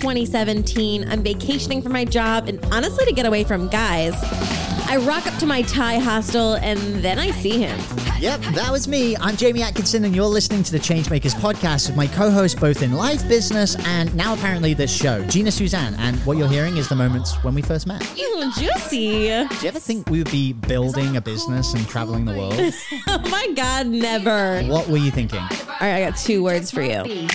2017. I'm vacationing from my job and honestly to get away from guys. I rock up to my Thai hostel and then I see him. Yep, that was me. I'm Jamie Atkinson, and you're listening to the Changemakers podcast with my co host both in live business and now apparently this show, Gina Suzanne. And what you're hearing is the moments when we first met. Ew, juicy. Do you ever think we would be building a business and traveling the world? Oh my God, never. what were you thinking? All right, I got two words for you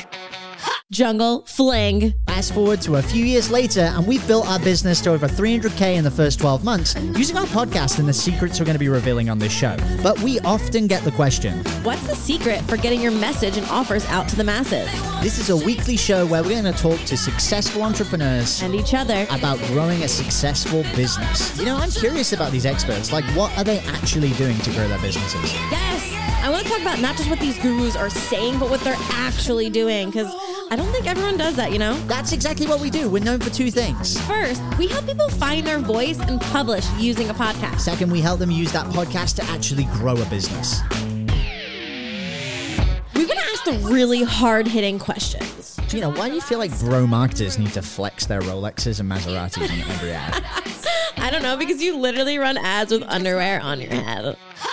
jungle fling. Fast forward to a few years later, and we've built our business to over 300K in the first 12 months using our podcast and the secrets we're going to be revealing on this show. But we often get the question What's the secret for getting your message and offers out to the masses? This is a weekly show where we're going to talk to successful entrepreneurs And each other. about growing a successful business. You know, I'm curious about these experts. Like, what are they actually doing to grow their businesses? Yes! I want to talk about not just what these gurus are saying, but what they're actually doing. Because I don't think everyone does that, you know? That's exactly what we do. We're known for two things. First, we help people find their voice and publish using a podcast. Second, we help them use that podcast to actually grow a business. We're going to ask the really hard hitting questions. You know, why do you feel like bro marketers need to flex their Rolexes and Maseratis on every ad? I don't know, because you literally run ads with underwear on your head.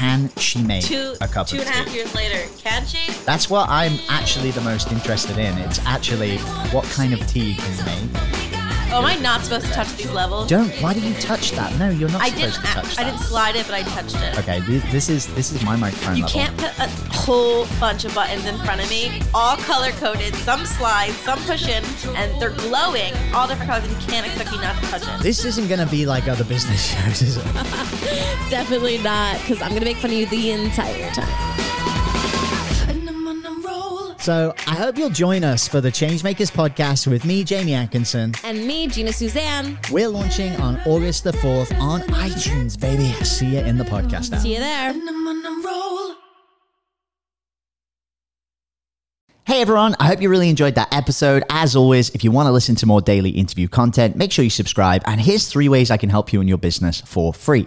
Can she make Two, a cup two of tea? Two and a half years later, can she? That's what I'm actually the most interested in. It's actually what kind of tea can you make. Oh, am I not supposed to touch these levels? Don't. Why did you touch that? No, you're not I supposed didn't. to touch I that. didn't slide it, but I touched it. Okay, thi- this is this is my microphone You level. can't put a whole bunch of buttons in front of me, all color coded. Some slide, some push in, and they're glowing, all different colors. And you can't expect me not to touch it. This isn't gonna be like other business shows, is it? Definitely not, because I'm gonna make fun of you the entire time. So I hope you'll join us for the Changemakers podcast with me, Jamie Atkinson. And me, Gina Suzanne. We're launching on August the 4th on iTunes, baby. See you in the podcast app. See you there. Hey everyone, I hope you really enjoyed that episode. As always, if you want to listen to more daily interview content, make sure you subscribe. And here's three ways I can help you in your business for free.